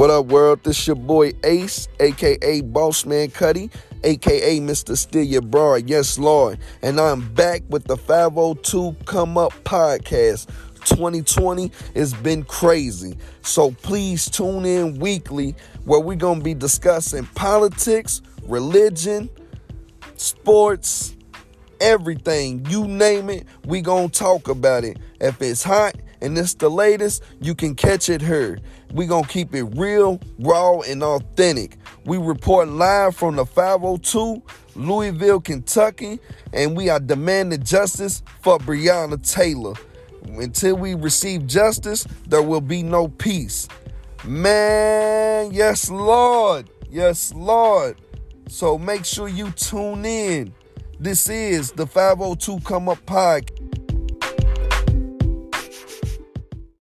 What up, world? This your boy Ace, aka Bossman Cuddy, aka Mr. Steal Your Broad. Yes, Lord. And I'm back with the 502 Come Up podcast. 2020 has been crazy. So please tune in weekly where we're going to be discussing politics, religion, sports, everything. You name it, we to talk about it. If it's hot and it's the latest, you can catch it here. we to keep it real, raw, and authentic. We report live from the 502, Louisville, Kentucky, and we are demanding justice for Breonna Taylor. Until we receive justice, there will be no peace. Man, yes, Lord. Yes, Lord. So make sure you tune in. This is the 502 Come Up Podcast.